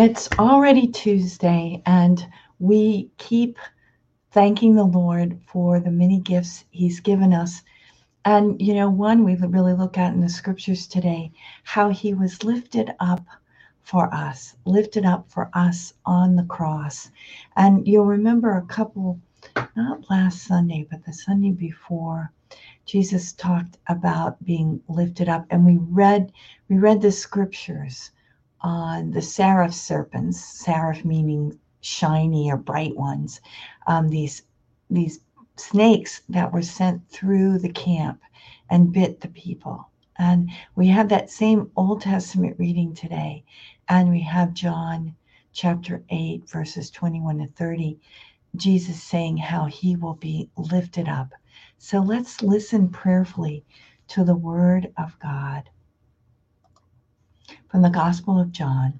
It's already Tuesday, and we keep thanking the Lord for the many gifts He's given us. And, you know, one we really look at in the scriptures today how He was lifted up for us, lifted up for us on the cross. And you'll remember a couple, not last Sunday, but the Sunday before. Jesus talked about being lifted up, and we read we read the scriptures on the seraph serpents, seraph meaning shiny or bright ones, um, these these snakes that were sent through the camp and bit the people. And we have that same Old Testament reading today, and we have John chapter 8, verses 21 to 30, Jesus saying how he will be lifted up. So let's listen prayerfully to the word of God from the Gospel of John.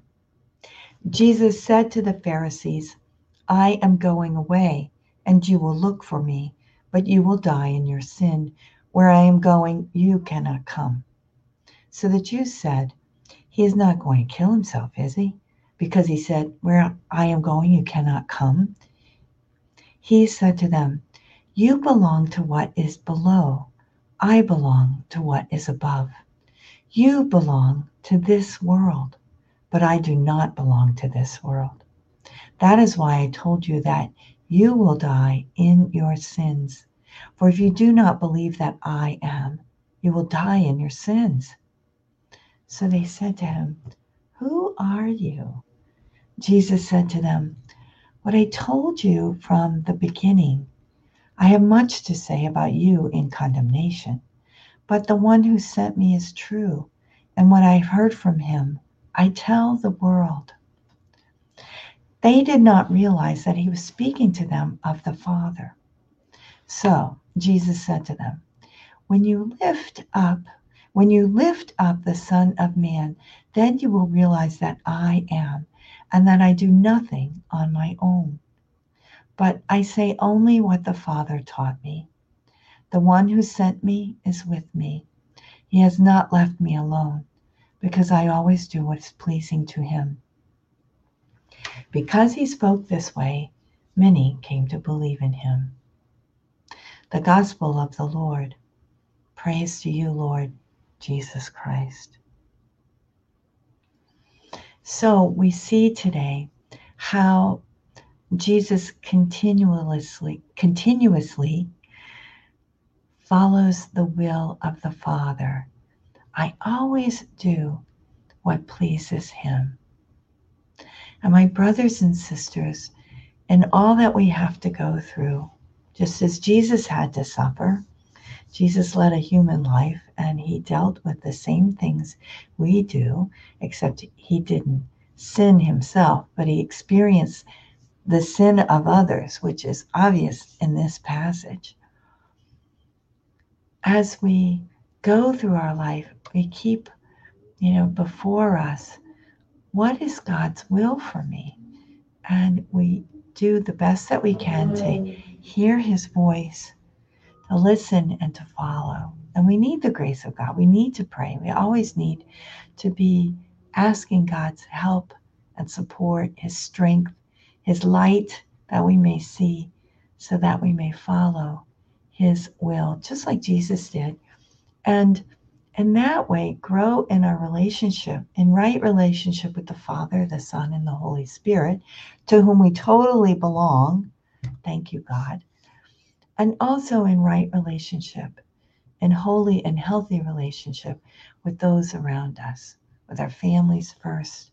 Jesus said to the Pharisees, I am going away, and you will look for me, but you will die in your sin. Where I am going, you cannot come. So the Jews said, He is not going to kill himself, is he? Because he said, Where I am going, you cannot come. He said to them, You belong to what is below. I belong to what is above. You belong to this world, but I do not belong to this world. That is why I told you that you will die in your sins. For if you do not believe that I am, you will die in your sins. So they said to him, Who are you? Jesus said to them, What I told you from the beginning. I have much to say about you in condemnation. But the one who sent me is true, and what I've heard from him, I tell the world. They did not realize that he was speaking to them of the Father. So Jesus said to them, When you lift up, when you lift up the Son of Man, then you will realize that I am, and that I do nothing on my own. But I say only what the Father taught me. The one who sent me is with me. He has not left me alone, because I always do what is pleasing to him. Because he spoke this way, many came to believe in him. The Gospel of the Lord. Praise to you, Lord Jesus Christ. So we see today how Jesus continuously continuously follows the will of the Father. I always do what pleases Him. And my brothers and sisters, in all that we have to go through, just as Jesus had to suffer, Jesus led a human life and he dealt with the same things we do, except he didn't sin himself, but he experienced the sin of others, which is obvious in this passage as we go through our life, we keep, you know, before us what is God's will for me? And we do the best that we can to hear his voice, to listen and to follow. And we need the grace of God. We need to pray. We always need to be asking God's help and support, his strength, his light that we may see so that we may follow his will, just like Jesus did. And in that way, grow in our relationship, in right relationship with the Father, the Son, and the Holy Spirit, to whom we totally belong. Thank you, God. And also in right relationship, in holy and healthy relationship with those around us, with our families first,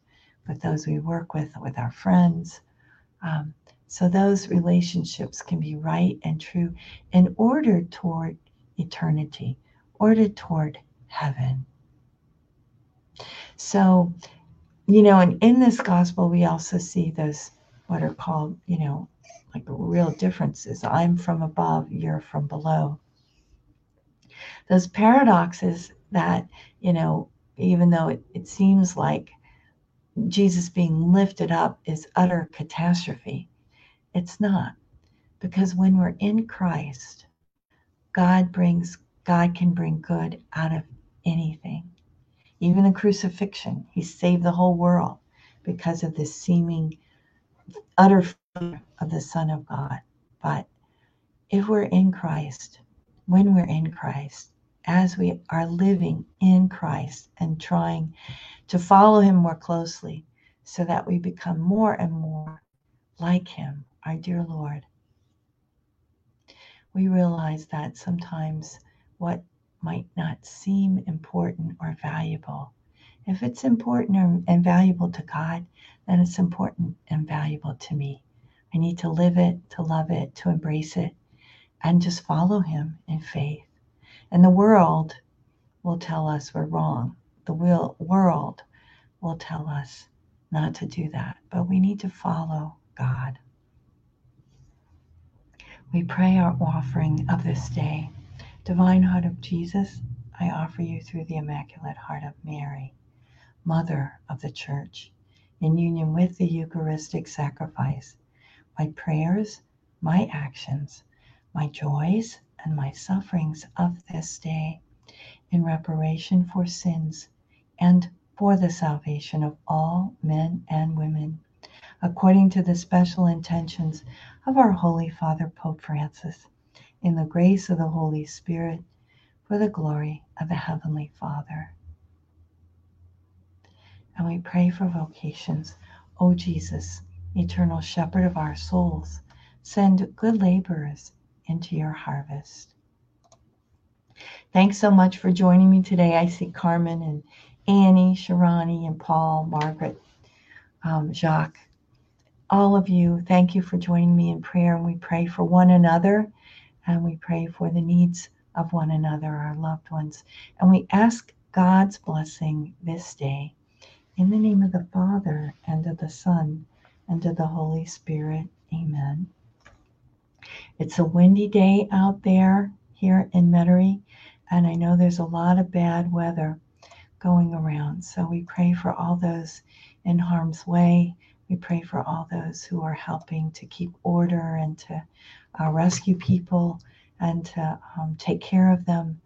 with those we work with, with our friends. Um, so those relationships can be right and true in order toward eternity, order toward heaven. So, you know, and in this gospel, we also see those what are called, you know, like real differences. I'm from above, you're from below. Those paradoxes that, you know, even though it, it seems like Jesus being lifted up is utter catastrophe, it's not. Because when we're in Christ, God brings God can bring good out of anything. Even the crucifixion, he saved the whole world because of the seeming utter fear of the Son of God. But if we're in Christ, when we're in Christ, as we are living in Christ and trying to follow Him more closely so that we become more and more like Him, our dear Lord, we realize that sometimes what might not seem important or valuable, if it's important and valuable to God, then it's important and valuable to me. I need to live it, to love it, to embrace it, and just follow Him in faith. And the world will tell us we're wrong. The will, world will tell us not to do that, but we need to follow God. We pray our offering of this day. Divine Heart of Jesus, I offer you through the Immaculate Heart of Mary, Mother of the Church, in union with the Eucharistic sacrifice, my prayers, my actions, my joys, and my sufferings of this day in reparation for sins and for the salvation of all men and women, according to the special intentions of our Holy Father Pope Francis, in the grace of the Holy Spirit, for the glory of the Heavenly Father. And we pray for vocations. O Jesus, eternal shepherd of our souls, send good laborers into your harvest. Thanks so much for joining me today. I see Carmen and Annie, Sharani, and Paul, Margaret, um, Jacques, all of you. Thank you for joining me in prayer. And we pray for one another and we pray for the needs of one another, our loved ones. And we ask God's blessing this day in the name of the Father and of the Son and of the Holy Spirit. Amen. It's a windy day out there here in Metairie, and I know there's a lot of bad weather going around. So we pray for all those in harm's way. We pray for all those who are helping to keep order and to uh, rescue people and to um, take care of them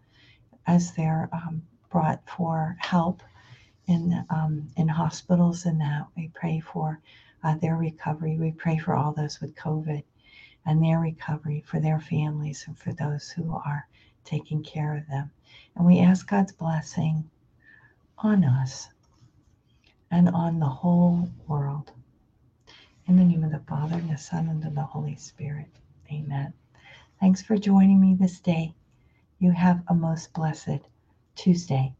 as they're um, brought for help in um, in hospitals and that we pray for uh, their recovery. We pray for all those with COVID and their recovery, for their families, and for those who are taking care of them. And we ask God's blessing on us and on the whole world. In the name of the Father, and the Son, and of the Holy Spirit. Amen. Thanks for joining me this day. You have a most blessed Tuesday.